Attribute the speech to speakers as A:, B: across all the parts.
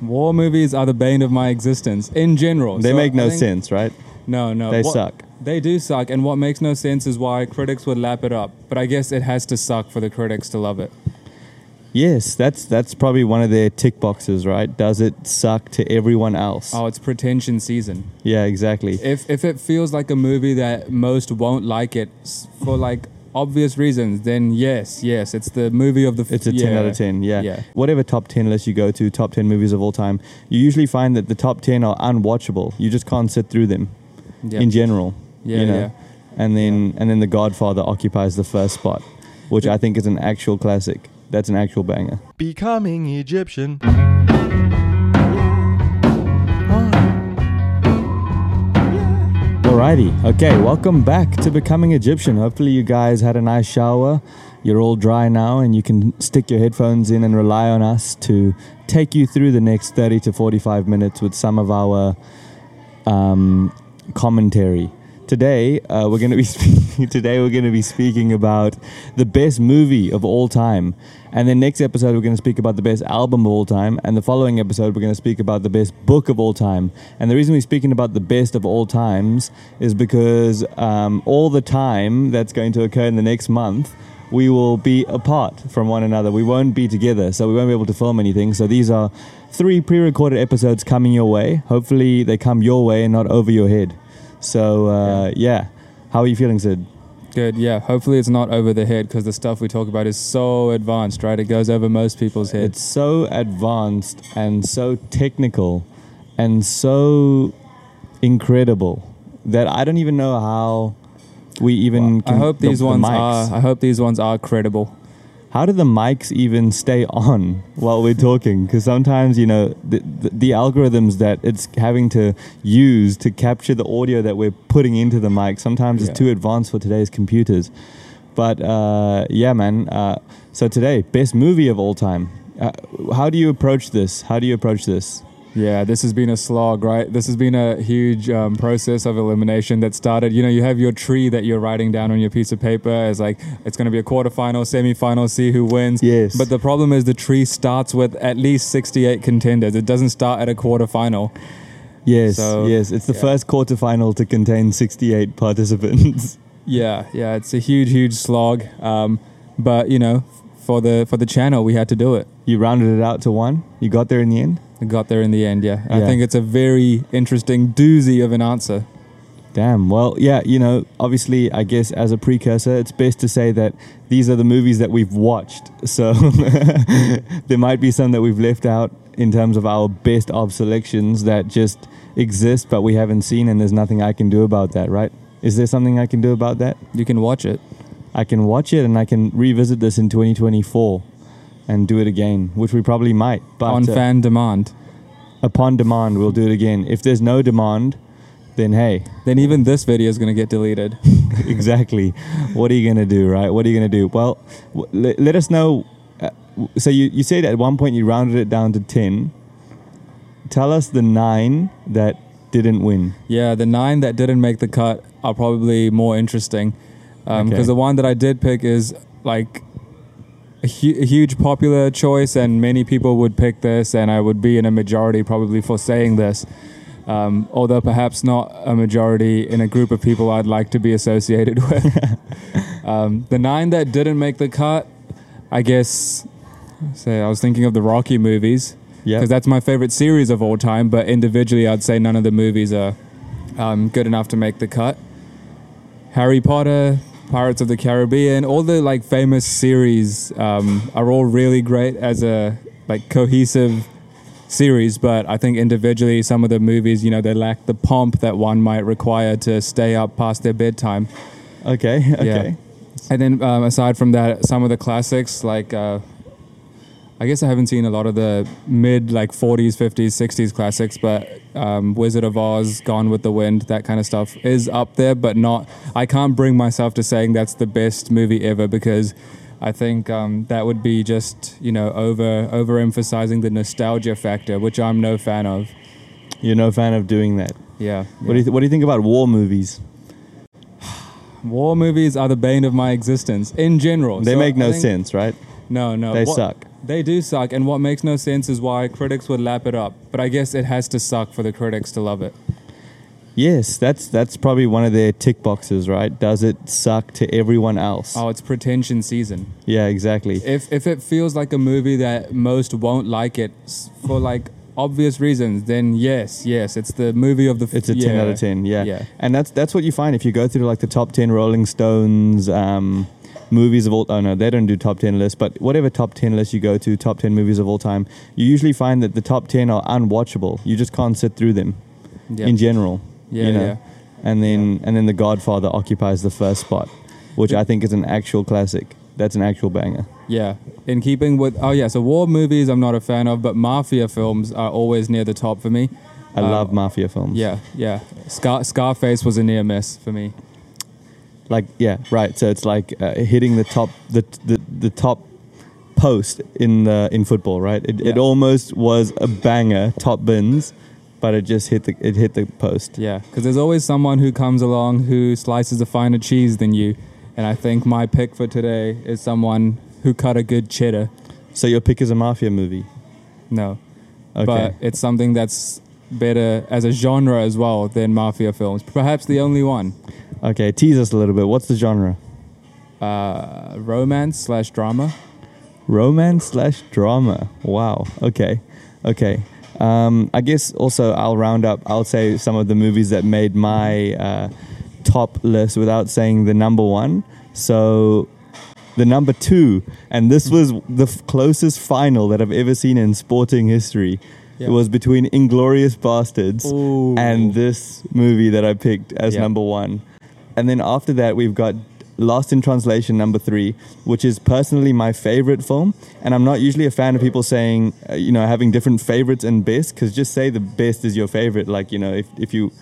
A: War movies are the bane of my existence in general.
B: They
A: So
B: make
A: I
B: no
A: think-
B: sense, right?
A: No, no.
B: They
A: What-
B: suck.
A: They do suck, and what makes no sense is why critics would lap it up. But I guess it has to suck for the critics to love it.
B: Yes, that's that's probably one of their tick boxes, right? Does it suck to everyone else?
A: Oh, it's pretension season.
B: Yeah, exactly.
A: If if it feels like a movie that most won't like it s- for like obvious reasons, then yes, yes, it's the movie of the. f-
B: It's a 10
A: yeah.
B: out of 10, yeah.
A: Yeah.
B: Whatever top 10 list you go to, top 10 movies of all time, you usually find that the top 10 are unwatchable. You just can't sit through them
A: Yeah.
B: in general.
A: Yeah,
B: you know?
A: yeah.
B: And then and then The Godfather occupies the first spot, which I think is an actual classic. That's an actual banger.
C: Becoming Egyptian.
B: Alrighty. Okay, welcome back to Becoming Egyptian. Hopefully, you guys had a nice shower. You're all dry now, and you can stick your headphones in and rely on us to take you through the next 30 to 45 minutes with some of our um, commentary. Today, uh, we're going to be speaking. Today, we're going to be speaking about the best movie of all time, and then next episode, we're going to speak about the best album of all time, and the following episode, we're going to speak about the best book of all time. And the reason we're speaking about the best of all times is because um, all the time that's going to occur in the next month. We will be apart from one another. We won't be together, so we won't be able to film anything. So these are three pre-recorded episodes coming your way. Hopefully, they come your way and not over your head. So uh, yeah. How are you feeling, Sid?
A: Good. Yeah. Hopefully, it's not over the head because the stuff we talk about is so advanced, right? It goes over most people's heads.
B: It's so advanced and so technical and so incredible that I don't even know how we even.
A: I
B: can-
A: hope
B: the-
A: these
B: the
A: ones
B: mics.
A: are. I hope these ones are credible.
B: How do the mics even stay on while we're talking? Because sometimes, you know, the, the, the algorithms that it's having to use to capture the audio that we're putting into the mic sometimes
A: Yeah.
B: is too advanced for today's computers. But uh, yeah, man. Uh, so today, best movie of all time. Uh, how do you approach this? How do you approach this?
A: Yeah, this has been a slog, right? This has been a huge um, process of elimination that started. You know, you have your tree that you're writing down on your piece of paper as like it's going to be a quarterfinal, semifinal, see who wins.
B: Yes.
A: But the problem is the tree starts with at least 68 contenders. It doesn't start at a quarterfinal.
B: Yes,
A: So,
B: yes. It's the
A: yeah.
B: first quarterfinal to contain 68 participants.
A: Yeah, yeah, it's a huge, huge slog. Um, but you know, for the for the channel, we had to do it.
B: you rounded it out to one. You got there in the end.
A: We got there in the end. Yeah, I think it's a very interesting doozy of an answer.
B: Damn. Well, yeah, you know, obviously, I guess as a precursor, it's best to say that these are the movies that we've watched. So there might be some that we've left out in terms of our best of selections that just exist, but we haven't seen, and there's nothing I can do about that, right? Is there something I can do about that?
A: You can watch it.
B: I can watch it and I can revisit this in 2024 and do it again, which we probably might. But
A: on
B: uh,
A: fan demand.
B: upon demand, we'll do it again. If there's no demand, then hey,
A: Then even this video is going to get deleted.
B: exactly. What are you going to do, right? What are you going to do? Well, w- let, let us know. Uh, so you, you said at one point you rounded it down to 10. Tell us the nine that didn't win.
A: yeah, the nine that didn't make the cut are probably more interesting. Because
B: Okay.
A: the one that I did pick is like a, hu- a huge popular choice, and many people would pick this, and I would be in a majority probably for saying this. Um, although perhaps not a majority in a group of people I'd like to be associated with. um, the nine that didn't make the cut, I guess, say I was thinking of the Rocky movies.
B: Yeah.
A: because that's my favorite series of all time. But individually, I'd say none of the movies are um, good enough to make the cut. Harry Potter, Pirates of the Caribbean, all the like famous series um, are all really great as a like cohesive series. But I think individually, some of the movies, you know, they lack the pomp that one might require to stay up past their bedtime.
B: Okay. Okay.
A: And then um, aside from that, some of the classics like uh, I guess I haven't seen a lot of the mid like 40s, 50s, 60s classics, but um, Wizard of Oz, Gone with the Wind, that kind of stuff is up there, but not. I can't bring myself to saying that's the best movie ever because I think um, that would be just you know over overemphasizing the nostalgia factor, which I'm no fan of.
B: You're no fan of doing that.
A: Yeah.
B: What do you th- What do you think about war movies?
A: War movies are the bane of my existence in general.
B: They
A: So
B: make no
A: think-
B: sense, right?
A: No, no.
B: They
A: What-
B: suck.
A: They do suck, and what makes no sense is why critics would lap it up. But I guess it has to suck for the critics to love it.
B: Yes, that's that's probably one of their tick boxes, right? Does it suck to everyone else?
A: Oh, it's pretension season.
B: Yeah, exactly.
A: If if it feels like a movie that most won't like it for like obvious reasons, then yes, yes, it's the movie of the. F-
B: It's a ten
A: yeah.
B: out of ten. Yeah.
A: Yeah.
B: and that's that's what you find if you go through like the top ten Rolling Stones um, movies of all. Oh no, they don't do top ten lists, but whatever top ten list you go to, top ten movies of all time, you usually find that the top ten are unwatchable. You just can't sit through them
A: Yeah.
B: in general.
A: Yeah,
B: you know?
A: yeah.
B: And then and then The Godfather occupies the first spot, which I think is an actual classic. That's an actual banger.
A: Yeah, in keeping with oh yeah, so war movies I'm not a fan of, but mafia films are always near the top for me.
B: I
A: Um,
B: love mafia films.
A: Yeah, yeah. Scar- Scarface was a near miss for me.
B: Like yeah right. So it's like uh, hitting the top the, the the top post in the in football right? It, it almost was a banger top bins but it just hit the it hit the post.
A: Yeah, because there's always someone who comes along who slices a finer cheese than you, and I think my pick for today is someone who cut a good cheddar.
B: so your pick is a mafia movie?
A: No,
B: okay.
A: But it's something that's better as a genre as well than mafia films. Perhaps the only one.
B: Okay tease us a little bit. What's the genre?
A: Uh, romance slash drama.
B: romance slash drama. Wow. Okay. Okay. Um, i guess also i'll round up. I'll say some of the movies that made my uh, top list without saying the number one. So the number two and this was the f- closest final that i've ever seen in sporting history.
A: Yeah.
B: it was between inglorious bastards
A: Ooh.
B: and this movie that i picked as
A: Yeah.
B: number one and then after that, we've got Lost in Translation number three, which is personally my favorite film. And I'm not usually a fan of people saying, uh, you know, having different favorites and best, because just say the best is your favorite. Like, you know, if, if you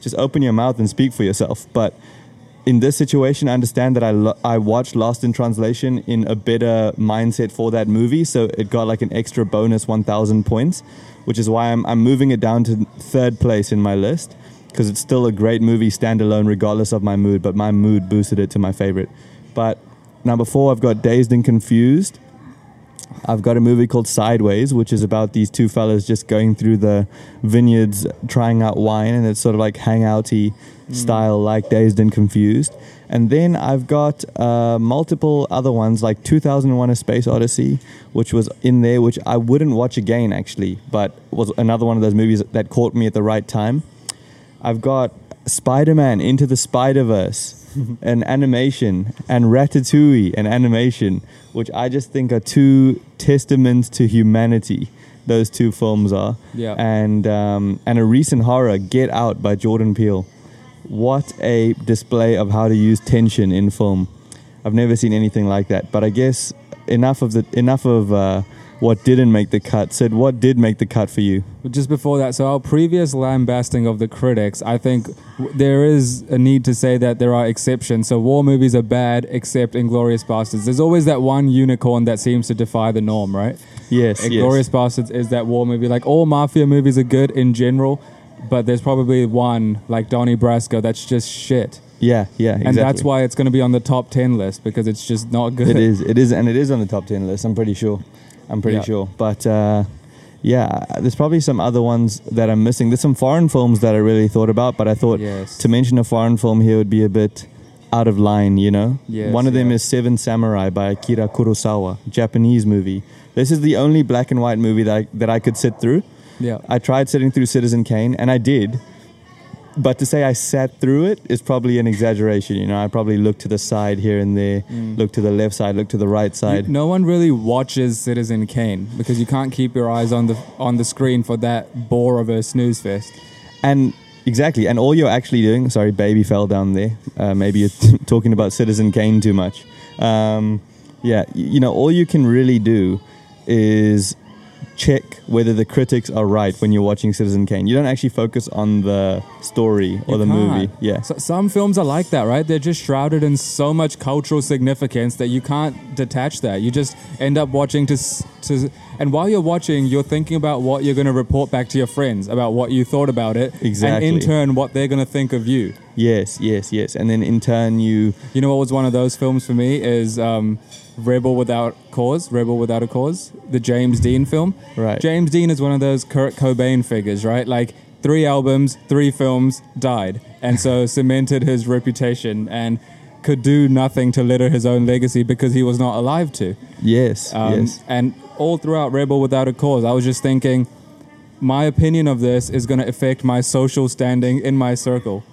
B: just open your mouth and speak for yourself. But in this situation, I understand that I, lo- I watched Lost in Translation in a better mindset for that movie. So it got like an extra bonus 1,000 points, which is why I'm, I'm moving it down to third place in my list because it's still a great movie standalone, regardless of my mood. But my mood boosted it to my favorite. But number four, I've got Dazed and Confused. I've got a movie called Sideways, which is about these two fellas just going through the vineyards trying out wine, and it's sort of like hangouty style, like Dazed and Confused. And then I've got uh, multiple other ones, like 2001: A Space Odyssey, which was in there, which I wouldn't watch again actually, but was another one of those movies that caught me at the right time. I've got Spider Man Into the Spider Verse, an animation, and Ratatouille, an animation, which I just think are two testaments to humanity. Those two films are.
A: Yeah.
B: And um, and a recent horror, Get Out by Jordan Peele. What a display of how to use tension in film. I've never seen anything like that. But I guess enough of the enough of uh, what didn't make the cut. Sid what did make the cut for you?
A: Just before that, so our previous lambasting of the critics, I think there is a need to say that there are exceptions. So war movies are bad, except Inglorious Bastards. There's always that one unicorn that seems to defy the norm, right?
B: Yes.
A: Inglorious Bastards is that war movie. Like all mafia movies are good in general, but there's probably one like Donnie Brasco that's just shit,
B: Yeah, yeah, exactly.
A: and that's why it's going to be on the top ten list because it's just not good.
B: it is. It is, and it is on the top ten list. I'm pretty sure. I'm pretty
A: Yeah.
B: sure. But uh, yeah, there's probably some other ones that I'm missing. There's some foreign films that I really thought about, but I thought
A: Yes.
B: to mention a foreign film here would be a bit out of line. You know,
A: Yes,
B: one of them is Seven Samurai by Akira Kurosawa, Japanese movie. This is the only black and white movie that I, that I could sit through.
A: Yeah.
B: I tried sitting through Citizen Kane, and I did. But to say I sat through it is probably an exaggeration. You know, I probably looked to the side here and there,
A: Mm.
B: looked to the left side, looked to the right side.
A: You- no one really watches Citizen Kane because you can't keep your eyes on the on the screen for that bore of a snooze fest.
B: And exactly, and all you're actually doing. Sorry, baby fell down there. Uh, maybe you're t- talking about Citizen Kane too much. Um, yeah, you know, all you can really do is check whether the critics are right when you're watching Citizen Kane. You don't actually focus on the story or
A: You
B: the movie.
A: can't.
B: Yeah.
A: So, some films are like that, right? They're just shrouded in so much cultural significance that you can't detach that. You just end up watching to to, and while you're watching, you're thinking about what you're going to report back to your friends about what you thought about it,
B: Exactly.
A: and in turn, what they're going to think of you.
B: Yes, yes, yes. And then in turn, you
A: You know what was one of those films for me is um, Rebel Without Cause, Rebel Without a Cause, the James Dean film.
B: Right.
A: James Dean is one of those Kurt Cobain figures, right? Like three albums, three films, died, and so cemented his reputation and could do nothing to litter his own legacy because he was not alive to.
B: yes,
A: Um,
B: yes.
A: And all throughout Rebel Without a Cause, I was just thinking, my opinion of this is going to affect my social standing in my circle.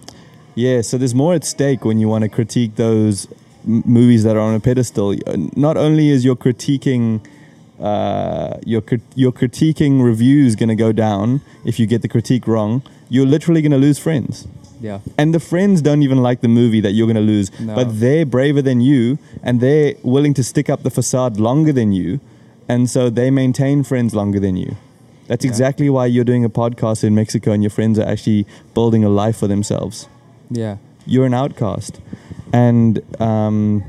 B: Yeah, so there's more at stake when you want to critique those m- movies that are on a pedestal. Uh, Not only is your critiquing uh, your your critiquing reviews going to go down if you get the critique wrong, you're literally going to lose friends.
A: Yeah.
B: And the friends don't even like the movie that you're going to lose,
A: No.
B: but they're braver than you and they're willing to stick up the facade longer than you, and so they maintain friends longer than you. That's
A: Yeah.
B: exactly why you're doing a podcast in Mexico and your friends are actually building a life for themselves
A: Yeah.
B: you're an outcast and um,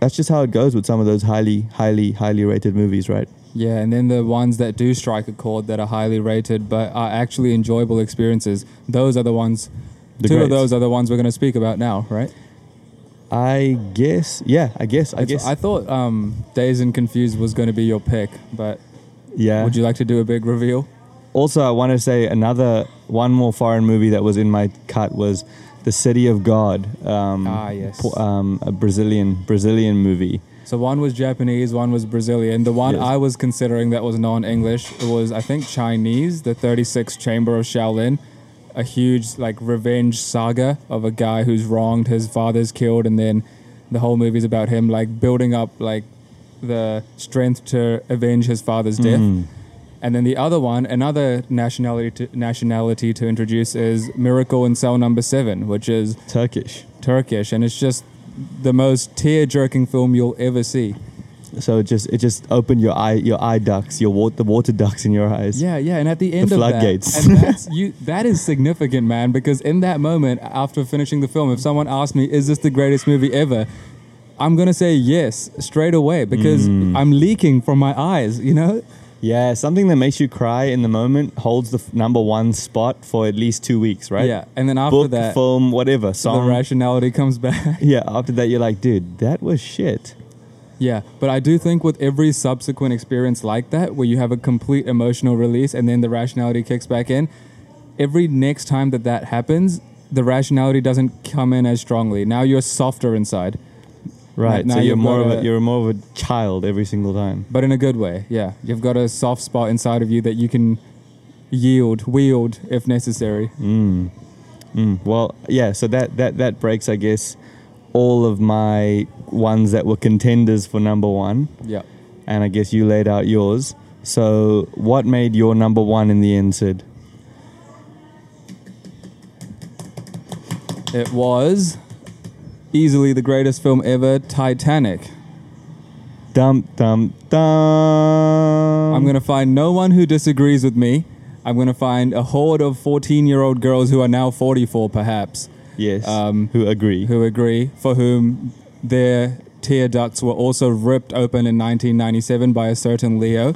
B: that's just how it goes with some of those highly highly highly rated movies right
A: Yeah, and then the ones that do strike a chord that are highly rated but are actually enjoyable experiences, those are the ones.
B: The
A: two of those are the ones we're going to speak about now, right?
B: i guess yeah i guess i
A: I,
B: guess
A: I thought um, Dazed and Confused was going to be your pick, but
B: yeah
A: would you like to do a big reveal?
B: also i want to say another one more foreign movie that was in my cut was the city of god um,
A: Ah, yes.
B: um, a brazilian brazilian movie
A: So one was Japanese, one was Brazilian. The one
B: Yes.
A: I was considering that was non-English was I think Chinese, the 36th Chamber of Shaolin, a huge like revenge saga of a guy who's wronged his father's killed and then the whole movie's about him like building up like the strength to avenge his father's death.
B: Mm.
A: And then the other one, another nationality to, nationality to introduce is Miracle in Cell Number 7, which is
B: turkish
A: Turkish and it's just the most tear-jerking film you'll ever see.
B: so it just it just opened your eye your eye ducts your water, the water ducts in your eyes
A: Yeah, yeah, and at the end of
B: floodgates.
A: that, and that's you. That is significant, man, because in that moment, after finishing the film, if someone asked me, "Is this the greatest movie ever?" I'm gonna say yes straight away because
B: Mm.
A: I'm leaking from my eyes. You know?
B: Yeah, something that makes you cry in the moment holds the f- number one spot for at least two weeks, right?
A: Yeah, and then after
B: Book,
A: that,
B: film, whatever,
A: the
B: song.
A: rationality comes back.
B: yeah, after that, you're like, dude, that was shit.
A: yeah, but I do think with every subsequent experience like that, where you have a complete emotional release and then the rationality kicks back in, every next time that that happens, the rationality doesn't come in as strongly. Now you're softer inside.
B: Right.
A: now
B: so you're more of a
A: a-
B: you're more of a child every single time.
A: but in a good way. Yeah, you've got a soft spot inside of you that you can yield, wield if necessary.
B: Mm. Mm. Well, yeah. So that that that breaks, I guess, all of my ones that were contenders for number one,
A: Yeah.
B: and I guess you laid out yours. So, what made your number one in the end, Sid?
A: It was easily the greatest film ever, Titanic.
B: Dum dum dum.
A: I'm going to find no one who disagrees with me. I'm going to find a horde of 14 year old girls who are now 44, perhaps,
B: Yes.
A: um,
B: who agree?
A: who agree, for whom their tear ducts were also ripped open in 1997 by a certain Leo.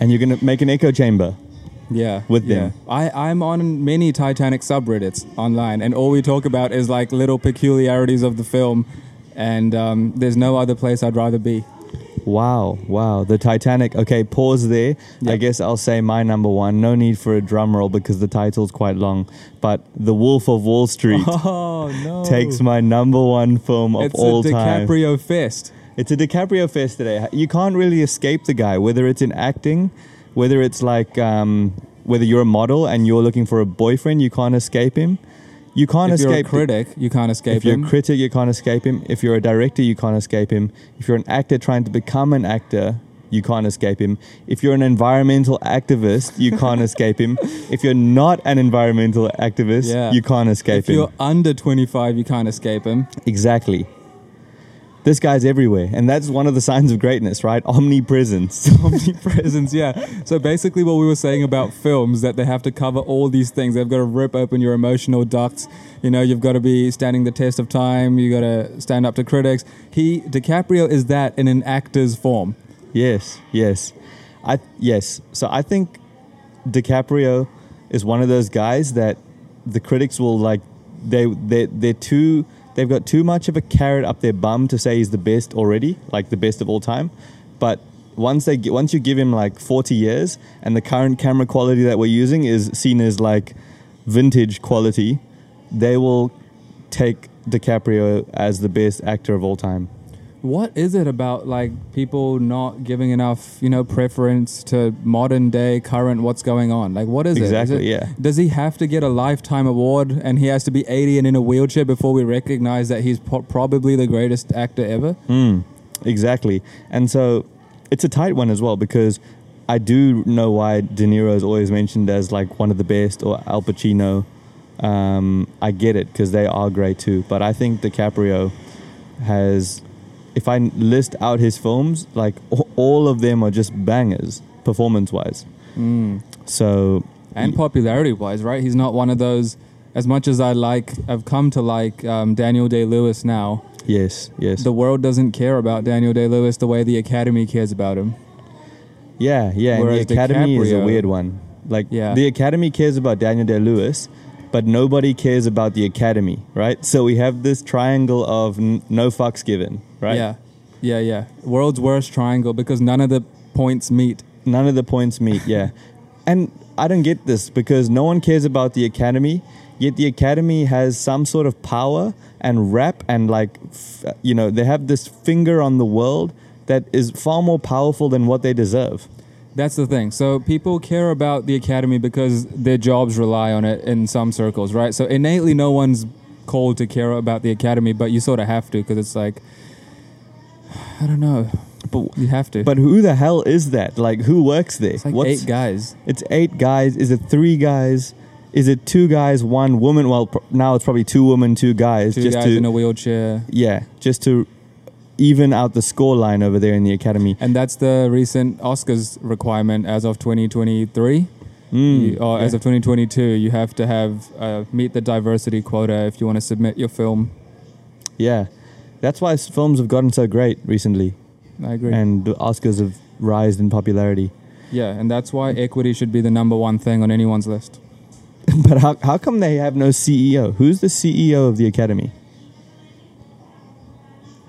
B: and you're gonna make an echo chamber.
A: Yeah.
B: With
A: yeah.
B: them.
A: I, I'm on many Titanic subreddits online, and all we talk about is like little peculiarities of the film, and um, there's no other place I'd rather be.
B: Wow, wow. The Titanic. Okay, pause there. I guess I'll say my number one. No need for a drum roll because the title's quite long. But The Wolf of Wall Street
A: Oh, no.
B: takes my number one film of
A: It's
B: all time. It's a.
A: DiCaprio fest.
B: It's a DiCaprio fest today. You can't really escape the guy, whether it's in acting, whether it's like um, whether you're a model and you're looking for a boyfriend, you can't escape him. You can't
A: If you're a
B: escape. the-
A: critic, you can't escape him.
B: if you're a critic, you can't escape him. If you're a director, you can't escape him. If you're an actor trying to become an actor, you can't escape him. If you're an environmental activist, you can't escape him. If you're not an environmental activist,
A: Yeah.
B: you can't escape him.
A: if you're under 25, you can't escape him.
B: Exactly. This guy's everywhere, and that's one of the signs of greatness, right? Omnipresence.
A: omnipresence yeah so basically what we were saying about films that they have to cover all these things they've got to rip open your emotional ducts you know you've got to be standing the test of time you got to stand up to critics he DiCaprio is that in an actor's form
B: Yes, yes. I yes. So I think DiCaprio is one of those guys that the critics will like they they they're too they've got too much of a carrot up their bum to say he's the best already, like the best of all time. But once they get, once you give him like 40 years and the current camera quality that we're using is seen as like vintage quality, they will take DiCaprio as the best actor of all time.
A: What is it about like people not giving enough you know preference to modern day current what's going on like what is it?
B: Exactly,
A: it
B: yeah.
A: does he have to get a lifetime award and he has to be 80 and in a wheelchair before we recognize that he's po- probably the greatest actor ever
B: Mm, exactly. And so it's a tight one as well because I do know why De Niro is always mentioned as like one of the best or Al Pacino. Um, I get it because they are great too. But I think DiCaprio has, if I list out his films, like all of them are just bangers performance wise.
A: mm.
B: So
A: and popularity wise, right? He's not one of those. As much as I like, I've come to like um, Daniel Day Lewis now.
B: yes, yes.
A: The world doesn't care about Daniel Day Lewis the way the Academy cares about him.
B: Yeah, yeah. And the
A: Whereas
B: Academy is a weird one. Like
A: Yeah.
B: the Academy cares about Daniel Day Lewis, but nobody cares about the Academy, right? So we have this triangle of n- no fucks given, right?
A: Yeah, yeah, yeah. World's worst triangle because none of the points meet.
B: None of the points meet. Yeah, and I don't get this because no one cares about the Academy, yet the Academy has some sort of power and rap and like, f- you know, they have this finger on the world that is far more powerful than what they deserve.
A: That's the thing. So people care about the academy because their jobs rely on it in some circles, right? So innately, no one's called to care about the academy, but you sort of have to because it's like, I don't know,
B: But
A: you have to.
B: but who the hell is that? Like, who works there?
A: it's like eight guys.
B: It's eight guys. Is it three guys? Is it two guys, one woman? Well, pr- now it's probably two women, two guys.
A: Two
B: just
A: guys
B: to
A: in a wheelchair.
B: yeah, just to even out the score line over there in the academy.
A: And that's the recent Oscars requirement as of 2023.
B: Mm,
A: You- or as of 2022, you have to have uh, meet the diversity quota if you want to submit your film.
B: yeah, that's why films have gotten so great recently,
A: I agree.
B: and the Oscars have rised in popularity.
A: yeah, and that's why equity should be the number one thing on anyone's list.
B: but how how come they have no CEO? Who's the CEO of the academy?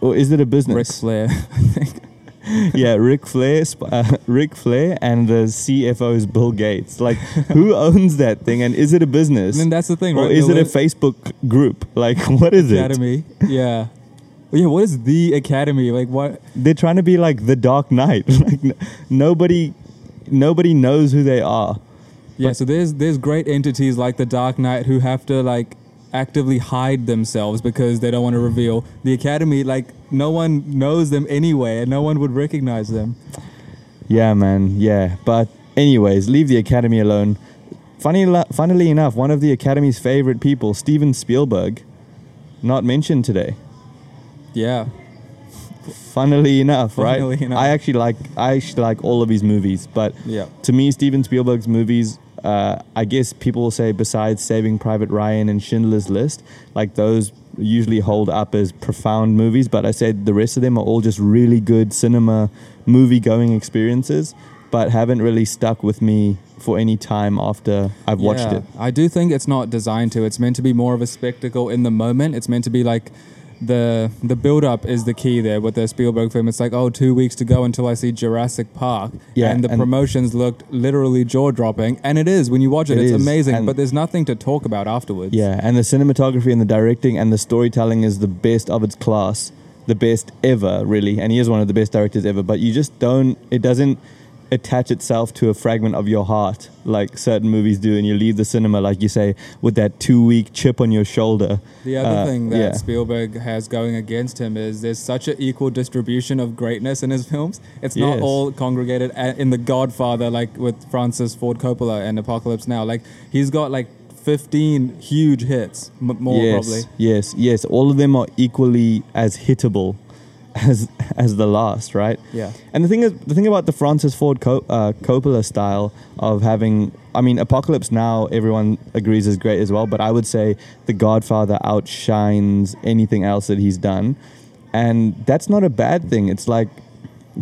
B: Or is it a business?
A: Ric Flair.
B: yeah, Ric Flair, sp- uh, Ric Flair, and the CFO is Bill Gates. Like, who owns that thing, and is it a business,
A: and that's the thing,
B: or is it a Facebook group? Like, what is it?
A: academy? Yeah. Yeah, what is the academy? Like what?
B: They're trying to be like the Dark Knight. like, n- nobody, nobody knows who they are.
A: Yeah,
B: But-
A: so there's there's great entities like the Dark Knight who have to like actively hide themselves because they don't want to reveal. The academy, like no one knows them anyway, and no one would recognize them.
B: Yeah, man. Yeah, but anyways, leave the Academy alone. Funny, funnily enough, one of the Academy's favorite people, Steven Spielberg, not mentioned today.
A: Yeah.
B: Funnily enough, right?
A: Funnily enough.
B: I actually like I actually like all of his movies, but
A: Yeah.
B: to me, Steven Spielberg's movies, uh, I guess people will say besides Saving Private Ryan and Schindler's List, like those usually hold up as profound movies. But I said the rest of them are all just really good cinema, movie going experiences, but haven't really stuck with me for any time after I've watched it.
A: I do think it's not designed to. It's meant to be more of a spectacle in the moment. It's meant to be like the the build up is the key there with the Spielberg film. It's like, oh, two weeks to go until I see Jurassic Park.
B: Yeah,
A: And the
B: and-
A: promotions looked literally jaw dropping. And it is when you watch it,
B: It
A: it's
B: is,
A: amazing.
B: and-
A: But there's nothing to talk about afterwards.
B: Yeah, and the cinematography and the directing and the storytelling is the best of its class, the best ever, really. And he is one of the best directors ever. But you just don't. It doesn't attach itself to a fragment of your heart like certain movies do, and you leave the cinema, like you say, with that two-week chip on your shoulder.
A: The other
B: Uh,
A: thing that
B: yeah.
A: Spielberg has going against him is there's such an equal distribution of greatness in his films. It's not
B: Yes.
A: all congregated in The Godfather, like with Francis Ford Coppola and Apocalypse Now. Like he's got like 15 huge hits, m- more
B: yes,
A: probably.
B: yes, yes. All of them are equally as hittable as as the last, right?
A: Yeah.
B: And the thing is, the thing about the Francis Ford Co- uh, Coppola style of having, I mean, Apocalypse Now, everyone agrees is great as well, but I would say The Godfather outshines anything else that he's done, and that's not a bad thing. It's like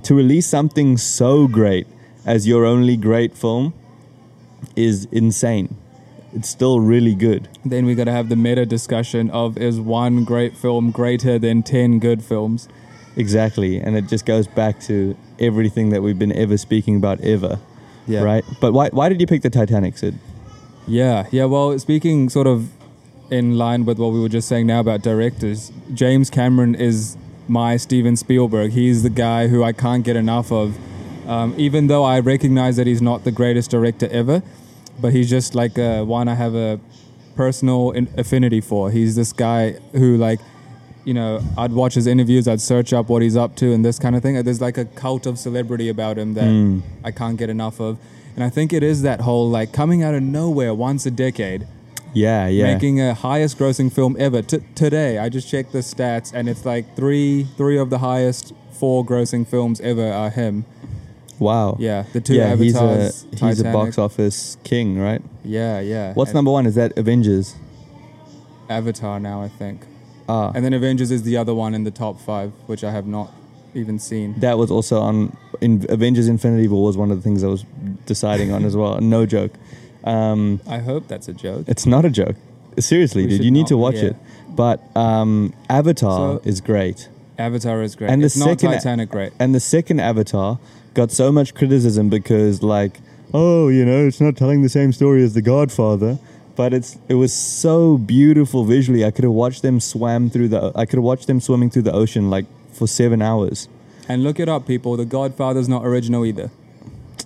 B: to release something so great as your only great film is insane. It's still really good.
A: Then we got to have the meta discussion of is one great film greater than 10 good films?
B: Exactly, and it just goes back to everything that we've been ever speaking about ever. Right? But why why did you pick the Titanic, Sid?
A: Yeah, yeah. Well, speaking sort of in line with what we were just saying now about directors, James Cameron is my Steven Spielberg. He's the guy who I can't get enough of. Um, even though I recognize that he's not the greatest director ever, but he's just like uh, one I have a personal in- affinity for. He's this guy who like. You know, I'd watch his interviews, I'd search up what he's up to and this kind of thing. There's like a cult of celebrity about him that
B: Mm.
A: I can't get enough of. And I think it is that whole like coming out of nowhere once a decade,
B: Yeah, yeah.
A: making a highest grossing film ever. T- today, I just checked the stats and it's like three three of the highest four grossing films ever are him.
B: wow.
A: Yeah, the two
B: yeah, he's a he's a box office king, right?
A: Yeah, yeah.
B: What's
A: And
B: number one? Is that Avengers?
A: Avatar now, I think.
B: Ah,
A: And then Avengers is the other one in the top five, which I have not even seen.
B: that was also on in Avengers: Infinity War was one of the things I was deciding on as well. No joke. Um,
A: I hope that's a joke.
B: it's not a joke. Seriously,
A: We
B: dude, you need
A: not-
B: to watch
A: yeah.
B: it. But um, Avatar
A: So-
B: is great.
A: Avatar is great.
B: And the
A: it's not
B: second-
A: Titanic great.
B: And the second Avatar got so much criticism because, like, oh, you know, it's not telling the same story as The Godfather. But it's it was so beautiful visually. I could have watched them swam through the. I could have watched them swimming through the ocean like for seven hours.
A: And look it up, people. The Godfather's not original either. So-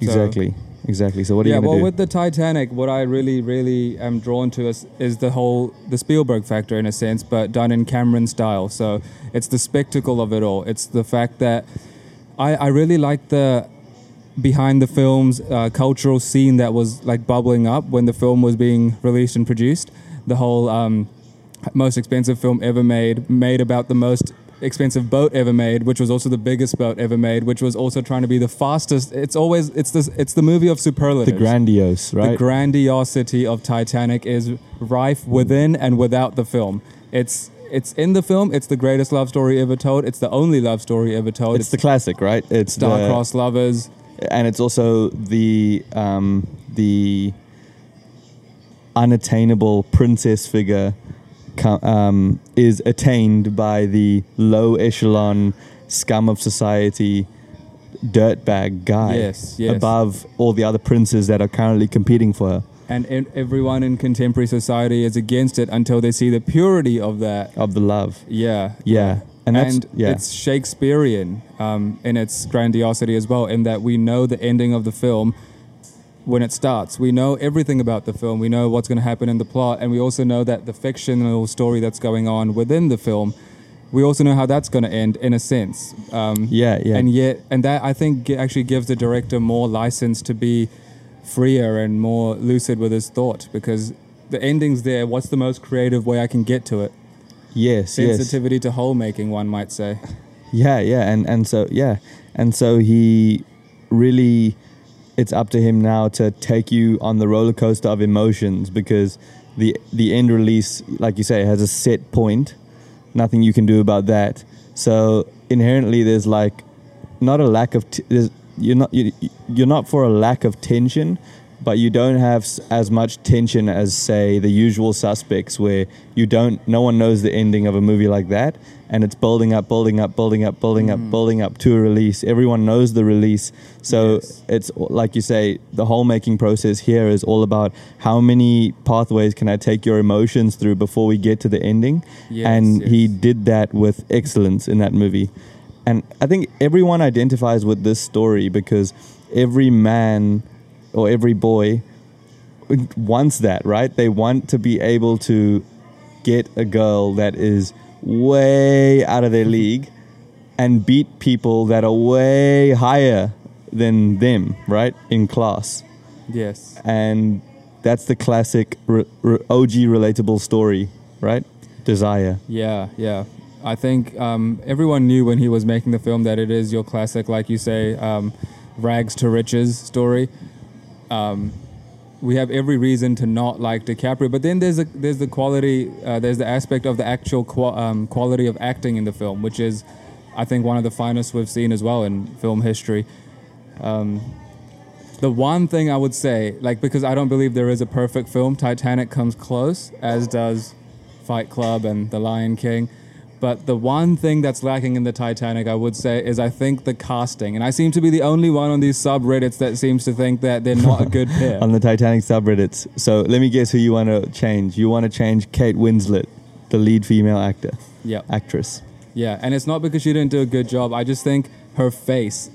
B: Exactly, exactly. So what are
A: yeah,
B: you gonna
A: well,
B: do?
A: with the Titanic, what I really, really am drawn to is, is the whole the Spielberg factor in a sense, but done in Cameron style. So it's the spectacle of it all. It's the fact that I, I really like the behind the film's uh, cultural scene that was like bubbling up when the film was being released and produced. The whole um, most expensive film ever made, made about the most expensive boat ever made, which was also the biggest boat ever made, which was also trying to be the fastest. It's always it's this it's the movie of superlatives.
B: the grandiose, right?
A: The grandiosity of Titanic is rife within and without the film. It's it's in the film. It's the greatest love story ever told. It's the only love story ever told.
B: it's the classic, right? It's
A: star-crossed lovers.
B: And it's also the um, the unattainable princess figure um, is attained by the low echelon scum of society dirtbag guy
A: Yes, yes.
B: above all the other princes that are currently competing for her
A: And everyone in contemporary society is against it until they see the purity of that.
B: of the love
A: Yeah.
B: yeah and
A: and
B: yeah
A: it's Shakespearean um, in its grandiosity as well, in that we know the ending of the film when it starts. We know everything about the film. We know what's going to happen in the plot, and we also know that the fictional story that's going on within the film. We also know how that's going to end, in a sense. Um,
B: yeah yeah
A: And yet, and that I think actually gives the director more license to be freer and more lucid with his thought, because the ending's there. What's the most creative way I can get to it?
B: Yes yes
A: Sensitivity to hole making, one might say.
B: Yeah, yeah, and and so yeah, and so he really, it's up to him now to take you on the roller coaster of emotions because the the end release, like you say, has a set point. Nothing you can do about that. So inherently, there's like not a lack of t- there's, you're not you, you're not for a lack of tension, but you don't have as much tension as say the usual suspects where you don't no one knows the ending of a movie like that and it's building up building up building up building up
A: Mm.
B: building up to a release. Everyone knows the release. So
A: Yes.
B: it's like you say the whole making process here is all about how many pathways can i take your emotions through before we get to the ending?
A: Yes,
B: and he did that with excellence in that movie. And i think everyone identifies with this story because every man or every boy wants that, right? They want to be able to get a girl that is way out of their league and beat people that are way higher than them, right? In class.
A: Yes.
B: And that's the classic re- re- OG relatable story, right? Desire.
A: Yeah, yeah. I think um, everyone knew when he was making the film that it is your classic, like you say, um, rags to riches story. Um, we have every reason to not like DiCaprio, but then there's a, there's the quality, uh, there's the aspect of the actual um, quality of acting in the film, which is, I think, one of the finest we've seen as well in film history. Um, the one thing I would say, like, because I don't believe there is a perfect film, Titanic comes close, as does Fight Club and The Lion King. But the one thing that's lacking in the Titanic, I would say, is I think the casting. And I seem to be the only one on these subreddits that seems to think that they're not a good pair.
B: on the Titanic subreddits. So let me guess who you want to change. You want to change Kate Winslet, the lead female actor,
A: yeah.
B: actress.
A: Yeah. And it's not because she didn't do a good job. I just think her face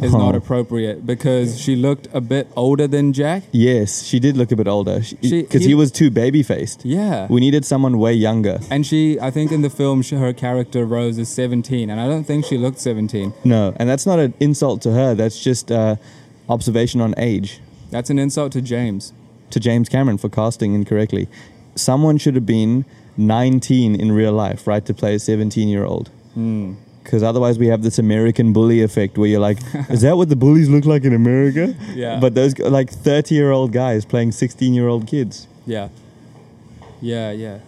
A: is
B: Oh.
A: not appropriate because she looked a bit older than Jack.
B: Yes, she did look a bit older
A: She-
B: because
A: he-
B: he, was too baby faced.
A: Yeah.
B: We needed someone way younger.
A: And she, I think in the film, she, her character Rose is 17, and I don't think she looked 17.
B: No, and that's not an insult to her. That's just uh, observation on age
A: That's an insult to James.
B: to James Cameron for casting incorrectly. Someone should have been 19 in real life, right, to play a 17 year old.
A: Hmm.
B: Because otherwise, we have this American bully effect where you're like, is that what the bullies look like in America?
A: Yeah.
B: But those like 30 year old guys playing 16 year old kids.
A: Yeah. Yeah, yeah.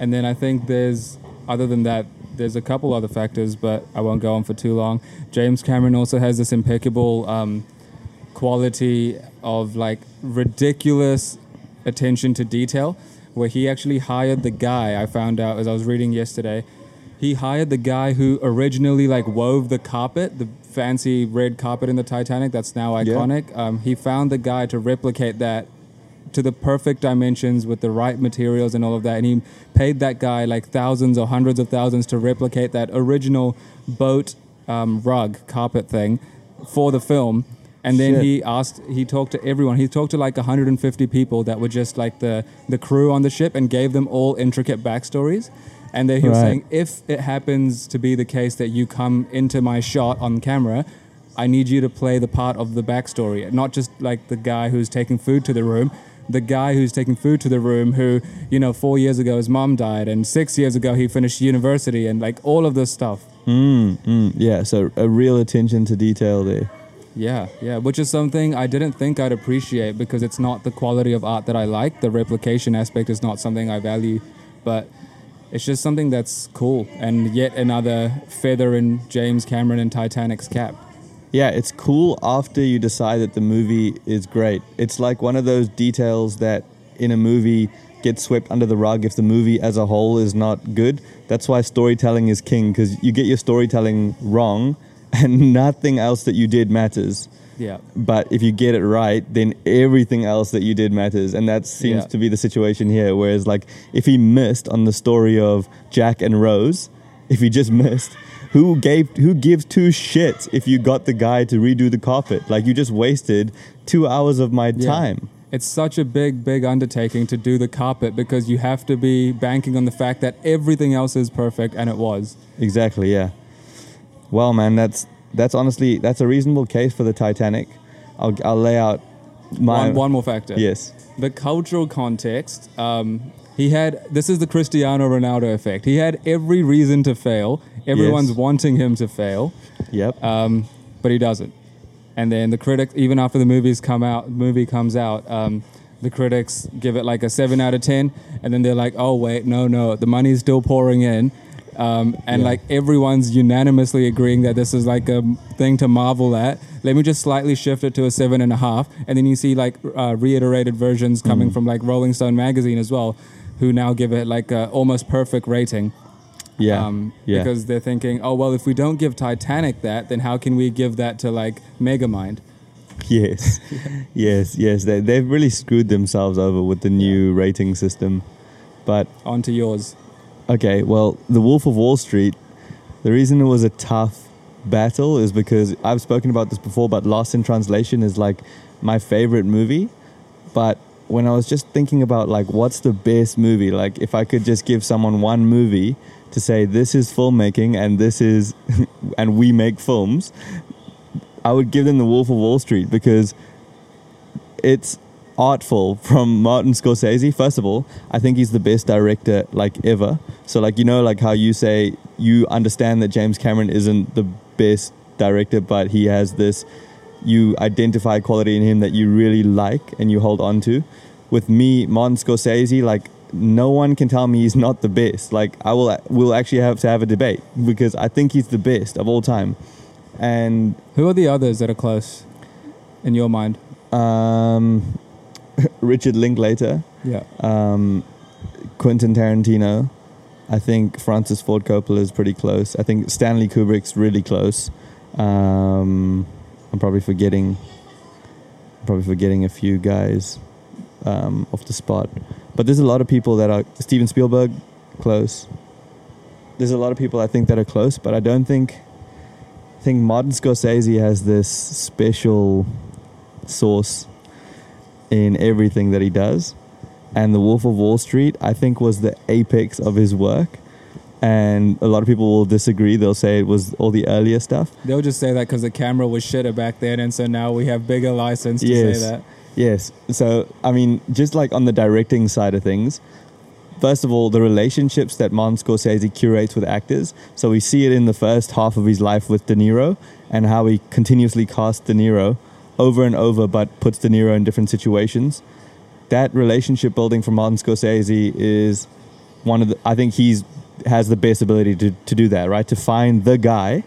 A: And then I think there's, other than that, there's a couple other factors, but I won't go on for too long. James Cameron also has this impeccable um, quality of like ridiculous attention to detail, where he actually hired the guy I found out as I was reading yesterday. He hired the guy who originally like wove the carpet, the fancy red carpet in the Titanic that's now
B: Yeah.
A: iconic. Um, he found the guy to replicate that to the perfect dimensions with the right materials and all of that. And he paid that guy like thousands or hundreds of thousands to replicate that original boat um, rug carpet thing for the film. And then
B: Shit.
A: he asked, he talked to everyone. He talked to like 150 people that were just like the, the crew on the ship and gave them all intricate backstories. And then he was
B: Right.
A: saying, if it happens to be the case that you come into my shot on camera, I need you to play the part of the backstory, not just like the guy who's taking food to the room, the guy who's taking food to the room who, you know, four years ago his mom died, and six years ago he finished university, and like all of this stuff.
B: Mm, mm, yeah, so a real attention to detail there.
A: Yeah, yeah, which is something I didn't think I'd appreciate because it's not the quality of art that I like. The replication aspect is not something I value, but it's just something that's cool and yet another feather in James Cameron and Titanic's cap.
B: Yeah, it's cool after you decide that the movie is great. It's like one of those details that in a movie gets swept under the rug if the movie as a whole is not good. That's why storytelling is king because you get your storytelling wrong and nothing else that you did matters.
A: Yeah.
B: But if you get it right, then everything else that you did matters. And that seems
A: Yeah.
B: to be the situation here. Whereas, like, if he missed on the story of Jack and Rose, if he just missed, who gave who gives two shits if you got the guy to redo the carpet? Like you just wasted two hours of my
A: Yeah.
B: time.
A: It's such a big, big undertaking to do the carpet because you have to be banking on the fact that everything else is perfect, and it was.
B: Exactly, yeah. Well, man, that's that's honestly that's a reasonable case for the Titanic. I'll I'll lay out my
A: one, one more factor.
B: yes.
A: The cultural context. Um, he had this is the Cristiano Ronaldo effect. He had every reason to fail. Everyone's
B: Yes.
A: wanting him to fail,
B: Yep.
A: um, but he doesn't. And then the critics, even after the movies come out, movie comes out, um, the critics give it like a seven out of ten, and then they're like, "Oh wait, no, no, the money's still pouring in," um, and
B: Yeah.
A: like everyone's unanimously agreeing that this is like a thing to marvel at. Let me just slightly shift it to a seven and a half, and then you see like uh, reiterated versions coming
B: Mm.
A: from like Rolling Stone magazine as well, who now give it like a almost perfect rating.
B: yeah.
A: Um,
B: yeah.
A: Because they're thinking, oh well, if we don't give Titanic that, then how can we give that to like Megamind?
B: Yes, yes, yes. They they've really screwed themselves over with the new rating system. But
A: Onto yours.
B: Okay, well, The Wolf of Wall Street. The reason it was a tough battle is because I've spoken about this before, but Lost in Translation is like my favorite movie. But when I was just thinking about like what's the best movie, like if I could just give someone one movie to say this is filmmaking and this is and we make films, I would give them The Wolf of Wall Street because it's artful from Martin Scorsese. First of all, I think he's the best director like ever. So like you know like how you say you understand that James Cameron isn't the best director, but he has this. You identify quality in him that you really like and you hold on to. With me, Martin Scorsese, like no one can tell me he's not the best. Like I will, we'll actually have to have a debate because I think he's the best of all time. And
A: Who are the others that are close in your mind?
B: um, Richard Linklater,
A: Yeah.
B: um, Quentin Tarantino. I think Francis Ford Coppola is pretty close. I think Stanley Kubrick's really close. Um, I'm probably forgetting, probably forgetting a few guys um, off the spot. But there's a lot of people that are Steven Spielberg, close. There's a lot of people I think that are close, but I don't think. I think Martin Scorsese has this special source in everything that he does and The Wolf of Wall Street, I think, was the apex of his work. And a lot of people will disagree. They'll say it was all the earlier stuff.
A: They'll just say that because the camera was shitter back then, and so now we have bigger license to
B: Yes.
A: say that.
B: Yes. So, I mean, just like on the directing side of things, first of all, the relationships that Martin Scorsese curates with actors. So, we see it in the first half of his life with De Niro and how he continuously casts De Niro over and over, but puts De Niro in different situations. That relationship building for Martin Scorsese is one of the, I think he's has the best ability to, to do that, right? To find the guy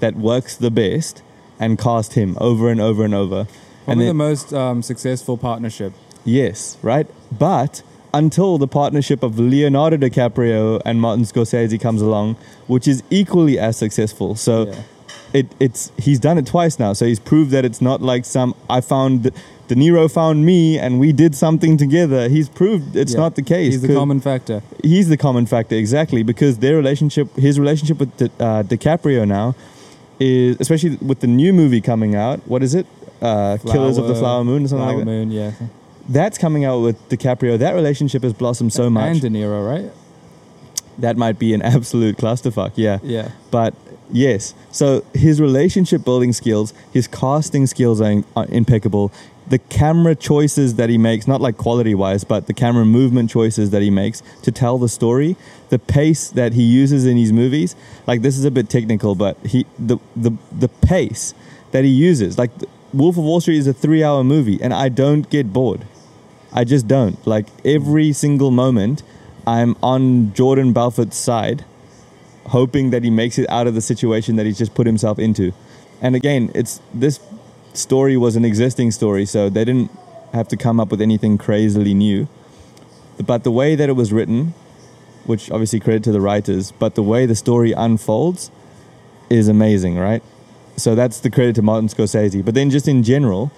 B: that works the best and cast him over and over and over.
A: Probably
B: and
A: the most um, successful partnership.
B: Yes, right? But until the partnership of Leonardo DiCaprio and Martin Scorsese comes along, which is equally as successful. So
A: Yeah.
B: It, it's he's done it twice now. So he's proved that it's not like some I found De Niro found me and we did something together. He's proved it's
A: Yeah.
B: not the case.
A: He's the common factor.
B: he's the common factor exactly because their relationship his relationship with Di, uh, DiCaprio now is especially with the new movie coming out what is it uh, Killers of the Flower Moon or something
A: Flower
B: like that
A: Moon, yeah.
B: that's coming out with DiCaprio that relationship has blossomed so much
A: And De Niro, right?
B: that might be an absolute clusterfuck yeah
A: Yeah.
B: but yes. So his relationship building skills his casting skills are, in, are impeccable. The camera choices that he makes not like quality wise but the camera movement choices that he makes to tell the story the pace that he uses in his movies like this is a bit technical but he the the, the pace that he uses like wolf of wall street is a three hour movie and i don't get bored. I just don't. Like every single moment, I'm on Jordan Belfort's side, hoping that he makes it out of the situation that he's just put himself into. And again, it's this story was an existing story, so they didn't have to come up with anything crazily new. But the way that it was written, which obviously credit to the writers, but the way the story unfolds is amazing, right? So that's the credit to Martin Scorsese. But then just in general,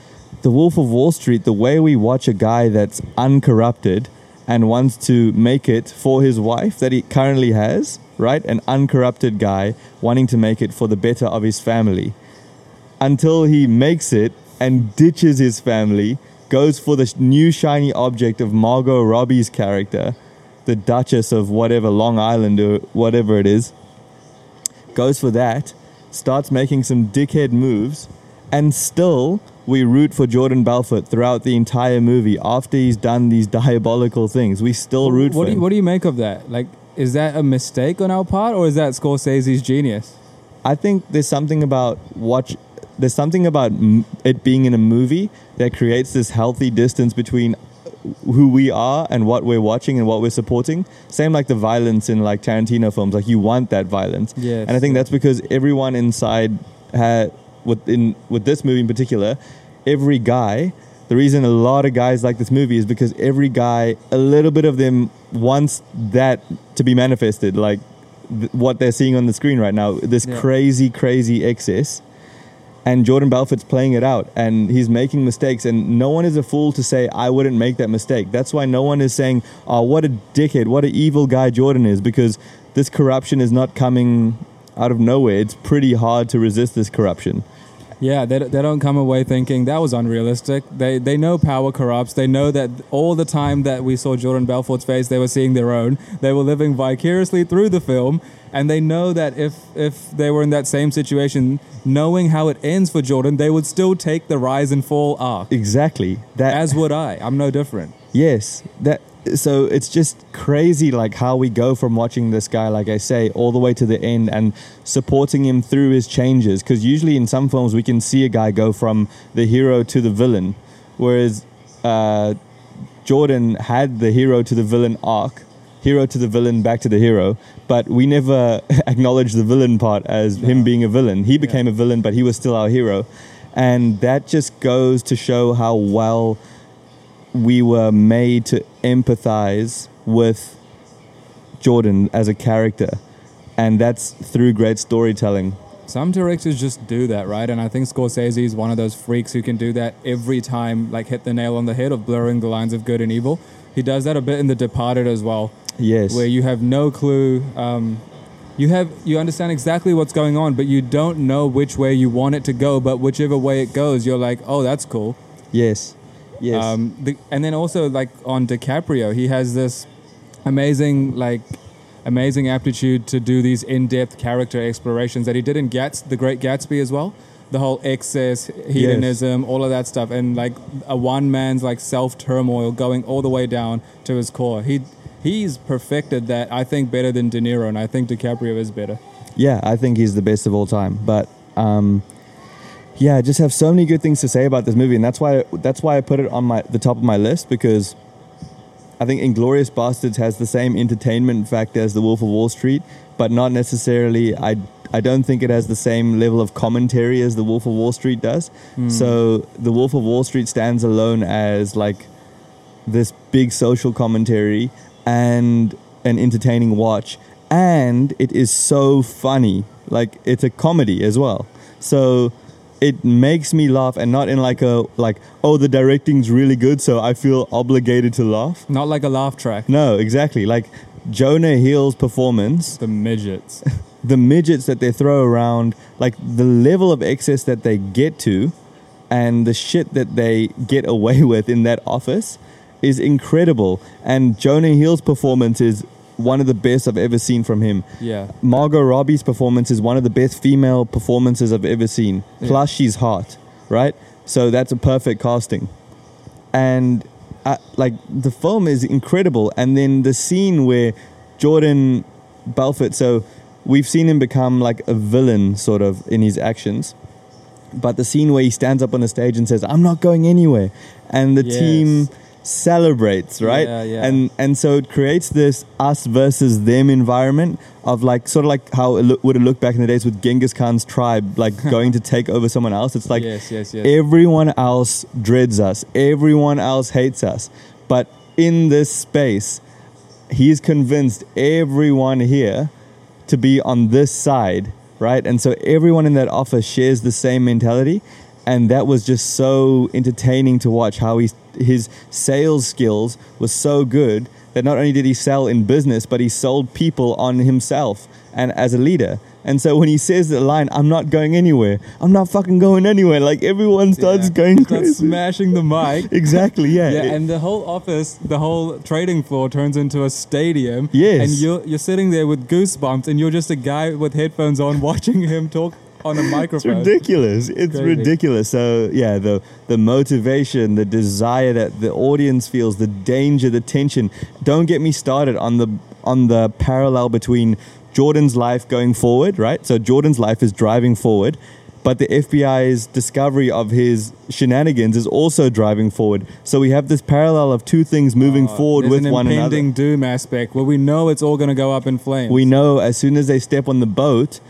B: The Wolf of Wall Street, the way we watch a guy that's uncorrupted and wants to make it for his wife that he currently has, right? An uncorrupted guy wanting to make it for the better of his family until he makes it and ditches his family, goes for the new shiny object of Margot Robbie's character, the Duchess of whatever Long Island or whatever it is, goes for that, starts making some dickhead moves, and still we root for Jordan Belfort throughout the entire movie after he's done these diabolical things. We still root
A: what
B: for
A: do you,
B: him.
A: what do you make of that? Like, is that a mistake on our part, or is that Scorsese's genius?
B: I think there's something about watch. There's something about m- it being in a movie that creates this healthy distance between who we are and what we're watching and what we're supporting. Same like the violence in like Tarantino films. Like you want that violence,
A: Yes.
B: and I think that's because everyone inside had within with this movie in particular, every guy. The reason a lot of guys like this movie is because every guy, a little bit of them wants that to be manifested, like th- what they're seeing on the screen right now. This
A: Yeah.
B: crazy, crazy excess. And Jordan Belfort's playing it out and he's making mistakes. And no one is a fool to say, I wouldn't make that mistake. That's why no one is saying, oh, what a dickhead, what an evil guy Jordan is, because this corruption is not coming out of nowhere. It's pretty hard to resist this corruption.
A: Yeah, they, they don't come away thinking that was unrealistic. They they know power corrupts. They know that all the time that we saw Jordan Belfort's face, they were seeing their own. They were living vicariously through the film, and they know that if if they were in that same situation, knowing how it ends for Jordan, they would still take the rise and fall arc.
B: Exactly. That
A: As would I. I'm no different.
B: Yes, that so it's just crazy like how we go from watching this guy like i say all the way to the end and supporting him through his changes. Because usually in some films we can see a guy go from the hero to the villain whereas uh, jordan had the hero to the villain arc hero to the villain back to the hero but we never acknowledged the villain part as him being a villain. He became a villain but he was still our hero. And that just goes to show how well we were made to empathize with Jordan as a character, and that's through great storytelling.
A: Some directors just do that, right? And I think Scorsese is one of those freaks who can do that every time, like hit the nail on the head of blurring the lines of good and evil. He does that a bit in The Departed as well,
B: Yes,
A: where you have no clue. Um, you have you understand exactly what's going on, but you don't know which way you want it to go. But whichever way it goes, you're like, oh, that's cool.
B: yes, yes,
A: Um, the, and then also like on DiCaprio, he has this amazing like amazing aptitude to do these in-depth character explorations that he did in Gats, The Great Gatsby as well. The whole excess, hedonism, all of that stuff, and like a one man's like self turmoil going all the way down to his core. He he's perfected that I think better than De Niro, and I think DiCaprio is better.
B: yeah. I think he's the best of all time. But um, yeah, I just have so many good things to say about this movie, and that's why that's why I put it on my the top of my list because I think Inglourious Basterds has the same entertainment factor as The Wolf of Wall Street, but not necessarily. I I don't think it has the same level of commentary as The Wolf of Wall Street does. Hmm. So The Wolf of Wall Street stands alone as like this big social commentary and an entertaining watch, and it is so funny. Like it's a comedy as well. So it makes me laugh and not in like a like oh the directing's really good so I feel obligated to laugh.
A: Not like a laugh track.
B: No, exactly. Like Jonah Hill's performance,
A: The midgets.
B: the midgets that they throw around, like the level of excess that they get to, and the shit that they get away with in that office is incredible. And Jonah Hill's performance is one of the best I've ever seen from him.
A: Yeah.
B: Margot Robbie's performance is one of the best female performances I've ever seen.
A: Yeah.
B: Plus, she's hot, right? So that's a perfect casting. And uh, like the film is incredible. And then the scene where Jordan Belfort, so we've seen him become like a villain sort of in his actions. But the scene where he stands up on the stage and says, I'm not going anywhere. And the
A: Yes.
B: team celebrates, right?
A: Yeah, yeah.
B: And and so it creates this us versus them environment of like sort of like how it look, would have looked back in the days with Genghis Khan's tribe like going to take over someone else. It's like
A: yes, yes, yes.
B: everyone else dreads us, everyone else hates us, but in this space, he's convinced everyone here to be on this side, right? And so everyone in that office shares the same mentality. And that was just so entertaining to watch how he, his sales skills was so good that not only did he sell in business, but he sold people on himself and as a leader. And so when he says the line, I'm not going anywhere, I'm not fucking going anywhere, like everyone starts
A: Yeah.
B: going
A: Starts
B: crazy.
A: smashing the mic.
B: Exactly, yeah.
A: Yeah, and the whole office, the whole trading floor turns into a stadium.
B: Yes.
A: And you're you're sitting there with goosebumps and you're just a guy with headphones on watching him talk on a microphone.
B: It's ridiculous. It's
A: Crazy.
B: ridiculous. So yeah, the the motivation, the desire that the audience feels, the danger, the tension. Don't get me started on the on the parallel between Jordan's life going forward, right? So Jordan's life is driving forward, but the FBI's discovery of his shenanigans is also driving forward. So we have this parallel of two things moving
A: Uh,
B: forward with
A: an
B: one
A: impending
B: another.
A: doom aspect where we know it's all going to go up in flames.
B: We know as soon as they step on the boat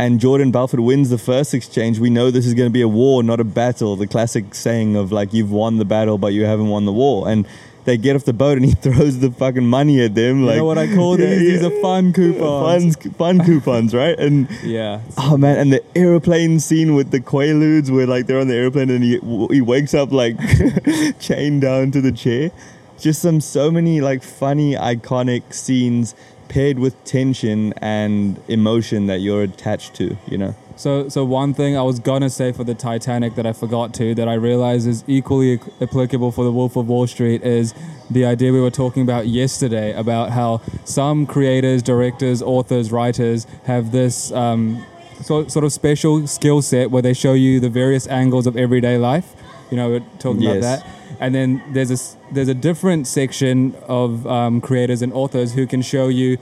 B: and Jordan Belfort wins the first exchange, we know this is going to be a war, not a battle. The classic saying of like, you've won the battle, but you haven't won the war. And they get off the boat and he throws the fucking money at them.
A: You
B: like,
A: know what I call these? These are fun coupons.
B: Fun, fun coupons, right? And
A: Yeah.
B: oh man, and the airplane scene with the Quaaludes where like they're on the airplane and he, he wakes up like chained down to the chair. Just some so many like funny, iconic scenes paired with tension and emotion that you're attached to, you know?
A: So, so one thing I was gonna say for the Titanic that I forgot to, that I realize is equally applicable for the Wolf of Wall Street, is the idea we were talking about yesterday about how some creators, directors, authors, writers have this um, so, sort of special skill set where they show you the various angles of everyday life. You know, we're talking
B: Yes.
A: about that. And then there's a there's a different section of um, creators and authors who can show you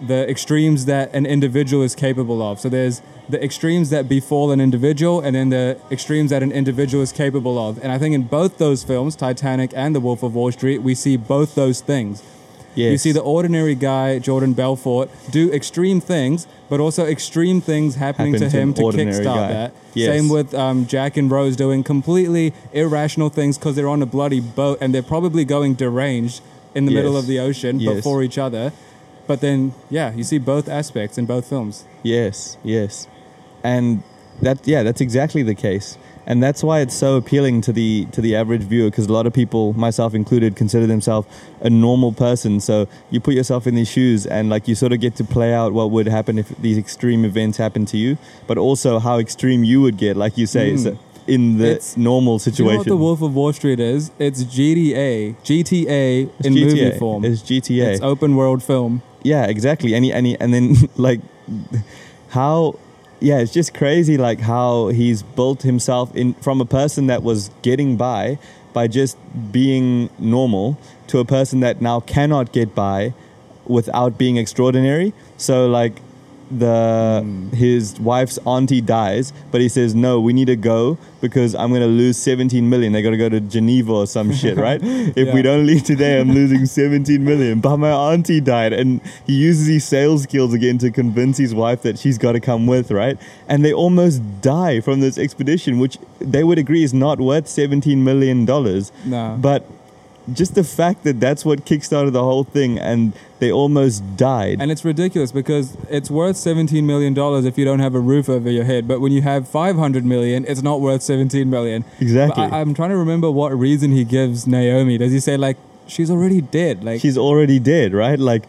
A: the extremes that an individual is capable of. So there's the extremes that befall an individual, and then the extremes that an individual is capable of. And I think in both those films, Titanic and The Wolf of Wall Street, we see both those things. You see the ordinary guy, Jordan Belfort, do extreme things, but also extreme things happening
B: Happen
A: to him to kickstart
B: guy.
A: that.
B: Yes.
A: Same with um, Jack and Rose doing completely irrational things because they're on a bloody boat and they're probably going deranged in the middle of the ocean
B: Yes.
A: before each other. But then, yeah, you see both aspects in both films.
B: Yes, yes, and that yeah, that's exactly the case, and that's why it's so appealing to the to the average viewer because a lot of people, myself included, consider themselves a normal person. So you put yourself in these shoes, and like you sort of get to play out what would happen if these extreme events happen to you, but also how extreme you would get, like you say,
A: Mm.
B: so in the
A: It's-
B: normal
A: situation. you know what The Wolf of Wall Street is? It's GTA. GTA
B: It's
A: in
B: GTA.
A: movie form.
B: It's GTA.
A: It's open world film.
B: Yeah, exactly. And he, and then like how yeah, it's just crazy like how he's built himself in from a person that was getting by by just being normal to a person that now cannot get by without being extraordinary. So like the hmm. his wife's auntie dies, but he says no, we need to go because I'm gonna lose 17 million. They gotta go to Geneva or some shit, right? If we don't leave today, I'm losing 17 million. But my auntie died, and he uses his sales skills again to convince his wife that she's got to come with, right? And they almost die from this expedition, which they would agree is not worth 17 million dollars.
A: No.
B: But just the fact that that's what kickstarted the whole thing, and they almost died.
A: And it's ridiculous because it's worth $17 million if you don't have a roof over your head. But when you have 500 million, it's not worth 17 million.
B: exactly.
A: But I, I'm trying to remember what reason he gives Naomi. Does he say, like, she's already dead? Like,
B: she's already dead, right? Like,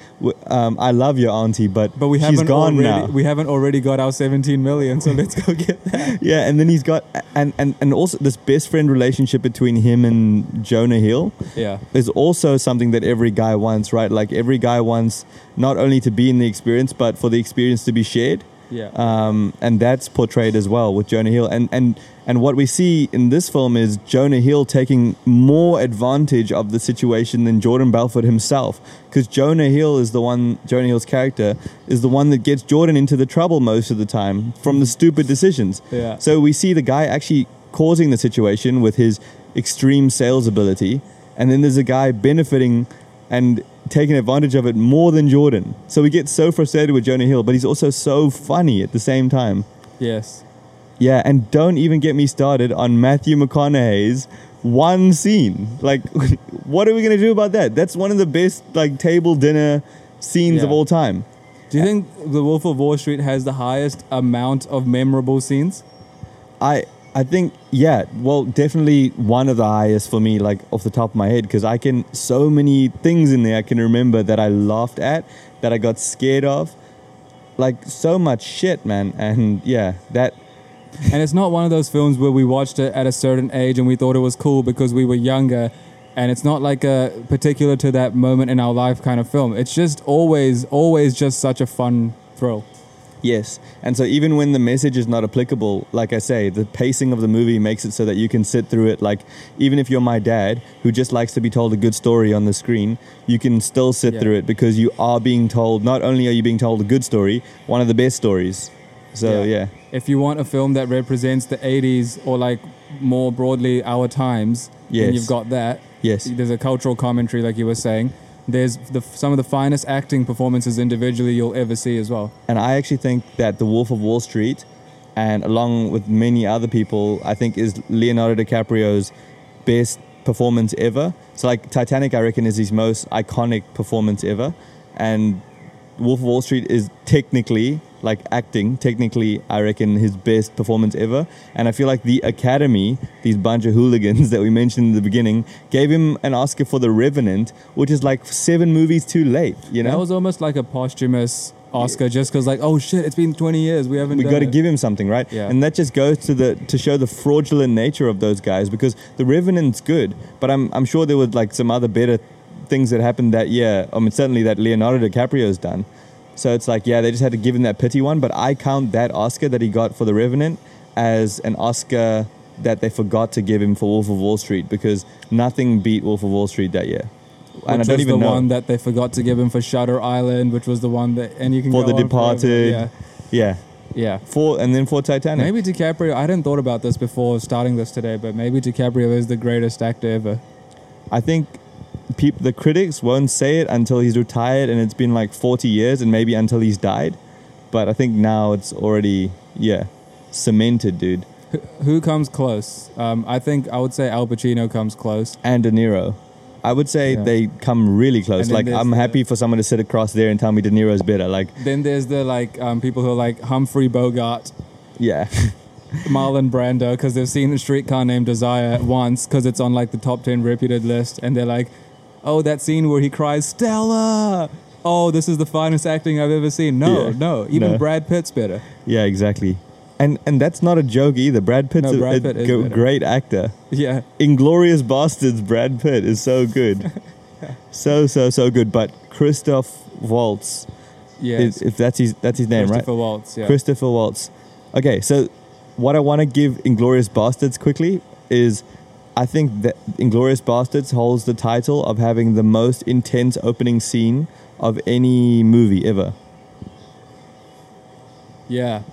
B: um, I love your auntie, but
A: but we haven't
B: gone
A: already,
B: now.
A: We haven't already got our 17 million, so let's go get that.
B: yeah, and then he's got and, and and also this best friend relationship between him and Jonah Hill
A: Yeah.
B: is also something that every guy wants, right? Like every guy wants not only to be in the experience, but for the experience to be shared.
A: Yeah.
B: um, and that's portrayed as well with Jonah Hill. And and and what we see in this film is Jonah Hill taking more advantage of the situation than Jordan Belfort himself, because Jonah Hill is the one. Jonah Hill's character is the one that gets Jordan into the trouble most of the time from the stupid decisions.
A: Yeah.
B: So we see the guy actually causing the situation with his extreme sales ability, and then there's a guy benefiting and taking advantage of it more than Jordan. So we get so frustrated with Jonah Hill, but he's also so funny at the same time.
A: yes.
B: Yeah, and don't even get me started on Matthew McConaughey's one scene. Like, what are we gonna do about that? That's one of the best like table dinner scenes of all time.
A: Do you think The Wolf of Wall Street has the highest amount of memorable scenes?
B: I I think yeah, well, definitely one of the highest for me, like off the top of my head, because I can so many things in there I can remember that I laughed at, that I got scared of, like so much shit, man. And yeah, that
A: And it's not one of those films where we watched it at a certain age and we thought it was cool because we were younger. And it's not like a particular to that moment in our life kind of film. It's just always, always just such a fun thrill.
B: Yes. And so even when the message is not applicable, like I say, the pacing of the movie makes it so that you can sit through it. Like, even if you're my dad, who just likes to be told a good story on the screen, you can still sit
A: Yeah.
B: through it because you are being told, not only are you being told a good story, one of the best stories. So, yeah.
A: If you want a film that represents the 80s or like more broadly our times,
B: Yes.
A: then you've got that.
B: Yes.
A: There's a cultural commentary, like you were saying. There's the, some of the finest acting performances individually you'll ever see as well.
B: And I actually think that The Wolf of Wall Street, and along with many other people, I think is Leonardo DiCaprio's best performance ever. So, like Titanic, I reckon is his most iconic performance ever, and Wolf of Wall Street is technically, like acting, technically, I reckon his best performance ever. And I feel like the Academy, these bunch of hooligans that we mentioned in the beginning, gave him an Oscar for The Revenant, which is like seven movies too late. You know,
A: That was almost like a posthumous Oscar, just because like, oh shit, it's been 20 years, we haven't.
B: we got to give him something, right?
A: Yeah.
B: And that just goes to the to show the fraudulent nature of those guys because the Revenant's good, but I'm I'm sure there were like some other better things that happened that year. I mean, certainly that Leonardo DiCaprio's done. So it's like, yeah, they just had to give him that pity one. But I count that Oscar that he got for the Revenant as an Oscar that they forgot to give him for Wolf of Wall Street because nothing beat Wolf of Wall Street that year. and I
A: Which
B: don't even
A: the
B: know
A: one that they forgot to give him for Shutter Island, which was the one that and you can
B: for
A: go
B: The
A: on forever.
B: Departed.
A: Yeah,
B: Yeah,
A: yeah.
B: for and then for Titanic.
A: Maybe DiCaprio. I hadn't thought about this before starting this today, but maybe DiCaprio is the greatest actor ever.
B: I think peop- the critics won't say it until he's retired and it's been like 40 years and maybe until he's died. But I think now it's already, yeah, cemented, dude.
A: Who, who comes close? Um, I think I would say Al Pacino comes close.
B: And De Niro. I would say
A: Yeah.
B: they come really close. Like, I'm
A: the-
B: happy for someone to sit across there and tell me De Niro's better. Like,
A: Then there's the like um, people who are like Humphrey Bogart,
B: yeah.
A: Marlon Brando, because they've seen the streetcar named Desire once, because it's on like the top ten reputed list, and they're like, "Oh, that scene where he cries Stella." Oh, this is the finest acting I've ever seen. No,
B: Yeah.
A: no, even
B: No.
A: Brad Pitt's better.
B: yeah, exactly. And and that's not a joke either. Brad Pitt's
A: No,
B: a-
A: Brad
B: a,
A: Pitt is
B: g- great actor.
A: Yeah,
B: Inglourious Basterds, Brad Pitt is so good. so, so, so good. But Christoph Waltz,
A: yeah.
B: if that's his, that's his name, right?
A: Christopher Waltz. Yeah.
B: Christopher Waltz. Okay, so what I want to give Inglourious Basterds quickly is I think that Inglourious Basterds holds the title of having the most intense opening scene of any movie ever.
A: yeah.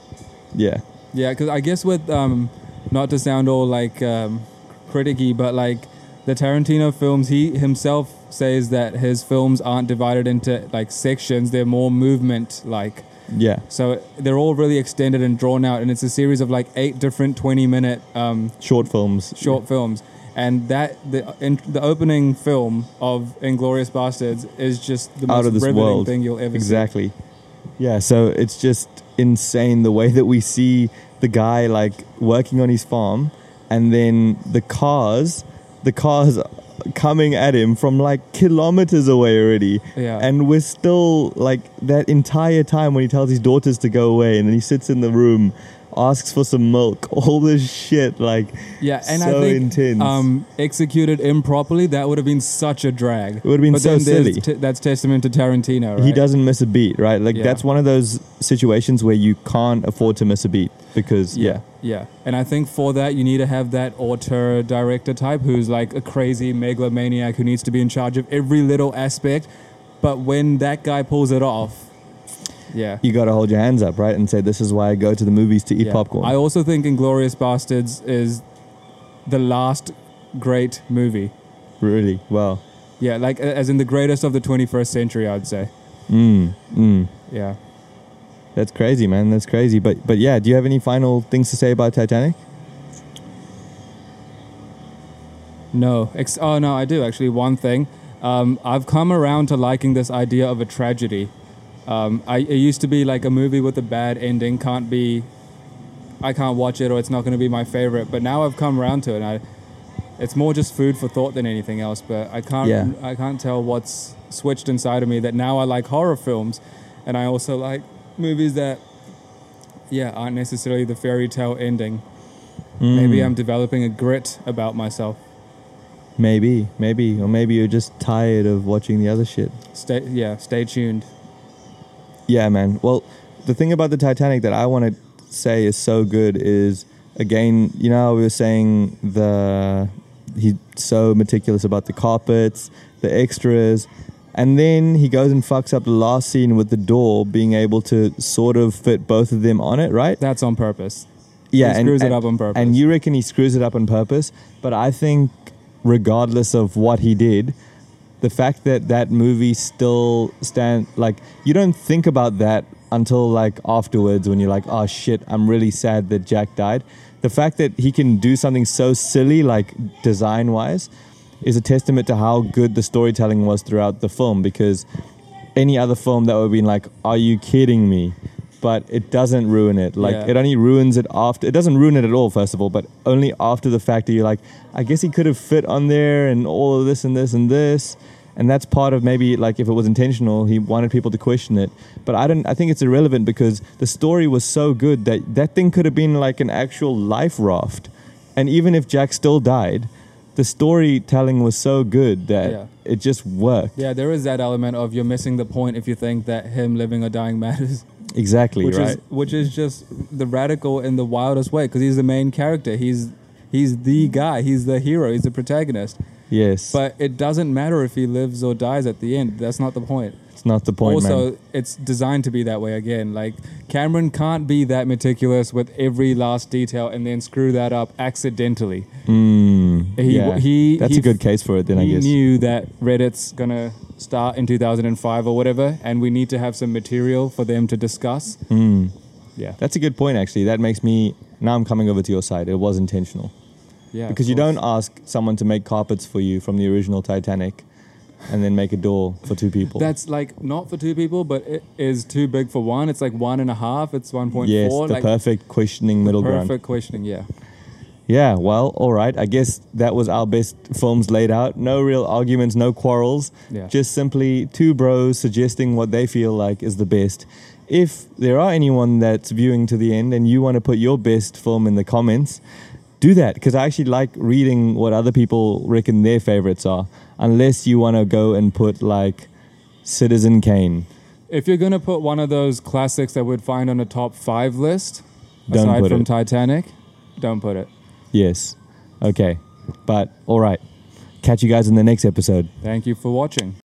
B: Yeah.
A: Yeah, because I guess with um, not to sound all like um, criticky, but like the Tarantino films, he himself says that his films aren't divided into like sections; they're more movement like.
B: Yeah.
A: So they're all really extended and drawn out, and it's a series of like eight different twenty-minute um,
B: Short films.
A: short films. And that the in, the opening film of Inglourious Basterds is just the
B: Out
A: most riveting
B: world.
A: thing you'll ever see.
B: Exactly. Yeah, so it's just insane the way that we see the guy like working on his farm and then the cars, the cars coming at him from like kilometers away already.
A: Yeah.
B: And we're still like that entire time when he tells his daughters to go away and then he sits in the room, asks for some milk, all this shit like
A: Yeah, and
B: so
A: I think
B: intense.
A: um, executed improperly, that would have been such a drag.
B: It would have been
A: but
B: so
A: then
B: silly.
A: T- that's testament to Tarantino, right?
B: He doesn't miss a beat, right? Like
A: Yeah.
B: that's one of those situations where you can't afford to miss a beat because yeah.
A: yeah. And I think for that, you need to have that auteur director type who's like a crazy megalomaniac who needs to be in charge of every little aspect. But when that guy pulls it off, yeah.
B: you got to hold your hands up, right, and say, "This is why I go to the movies to eat
A: yeah.
B: popcorn."
A: I also think Inglourious Basterds is the last great movie.
B: really well.
A: Yeah, like as in the greatest of the 21st century, I'd say.
B: Mm, mm.
A: Yeah.
B: That's crazy, man. That's crazy. But but yeah, do you have any final things to say about Titanic?
A: No. Ex- oh no, I do actually. One thing, um, I've come around to liking this idea of a tragedy. Um, I, it used to be like a movie with a bad ending can't be. I can't watch it, or it's not going to be my favorite. But now I've come around to it. And I, it's more just food for thought than anything else. But I can't.
B: Yeah.
A: I can't tell what's switched inside of me that now I like horror films, and I also like movies that, yeah, aren't necessarily the fairy tale ending. Maybe
B: Mm.
A: I'm developing a grit about myself.
B: Maybe, maybe, or maybe you're just tired of watching the other shit.
A: Stay, yeah, stay tuned.
B: Yeah, man. Well, the thing about the Titanic that I want to say is so good is again, you know, we were saying the he's so meticulous about the carpets, the extras, and then he goes and fucks up the last scene with the door being able to sort of fit both of them on it, right?
A: That's on purpose.
B: Yeah,
A: he
B: and-
A: screws it up on purpose.
B: And you reckon he screws it up on purpose, but I think regardless of what he did, the fact that that movie still stand like you don't think about that until like afterwards when you're like, oh shit, I'm really sad that Jack died. The fact that he can do something so silly like design wise is a testament to how good the storytelling was throughout the film because any other film that would have been like, are you kidding me? But it doesn't ruin it. Like
A: Yeah.
B: it only ruins it after. It doesn't ruin it at all, first of all, but only after the fact that you're like, I guess he could have fit on there and all of this and this and this. And that's part of maybe like if it was intentional, he wanted people to question it. But I don't. I think it's irrelevant because the story was so good that that thing could have been like an actual life raft. And even if Jack still died, the storytelling was so good that
A: Yeah.
B: it just worked.
A: Yeah, there is that element of you're missing the point if you think that him living or dying matters,
B: Exactly
A: which
B: right.
A: is which is just the radical in the wildest way because he's the main character. He's He's the guy. He's the hero. He's the protagonist.
B: Yes.
A: But it doesn't matter if he lives or dies at the end. That's not the point.
B: it's not the point,
A: also,
B: man.
A: it's designed to be that way again. Like Cameron can't be that meticulous with every last detail and then screw that up accidentally.
B: Mm,
A: He-
B: yeah.
A: he-
B: That's
A: he-
B: a good case for it, then, I guess he
A: knew that Reddit's gonna start in 2005 or whatever, and we need to have some material for them to discuss.
B: Mm.
A: Yeah,
B: That's a good point, actually. That makes me. Now I'm coming over to your side. It was intentional.
A: Yeah.
B: because you don't ask someone to make carpets for you from the original Titanic and then make a door for two people.
A: That's like not for two people, but it is too big for one. It's like one and a half. It's 1.4.
B: yes, the
A: like
B: perfect questioning middle
A: perfect
B: ground.
A: Perfect questioning. Yeah.
B: Yeah, well, all right. I guess that was our best films laid out. No real arguments, no quarrels.
A: Yeah.
B: Just simply two bros suggesting what they feel like is the best. If there are anyone that's viewing to the end and you want to put your best film in the comments, do that because I actually like reading what other people reckon their favorites are. Unless you want to go and put like Citizen Kane.
A: If you're gonna put one of those classics that we'd find on a top five list,
B: Don't
A: aside from
B: it.
A: Titanic, don't put it.
B: Yes. Okay. But all right. Catch you guys in the next episode.
A: Thank you for watching.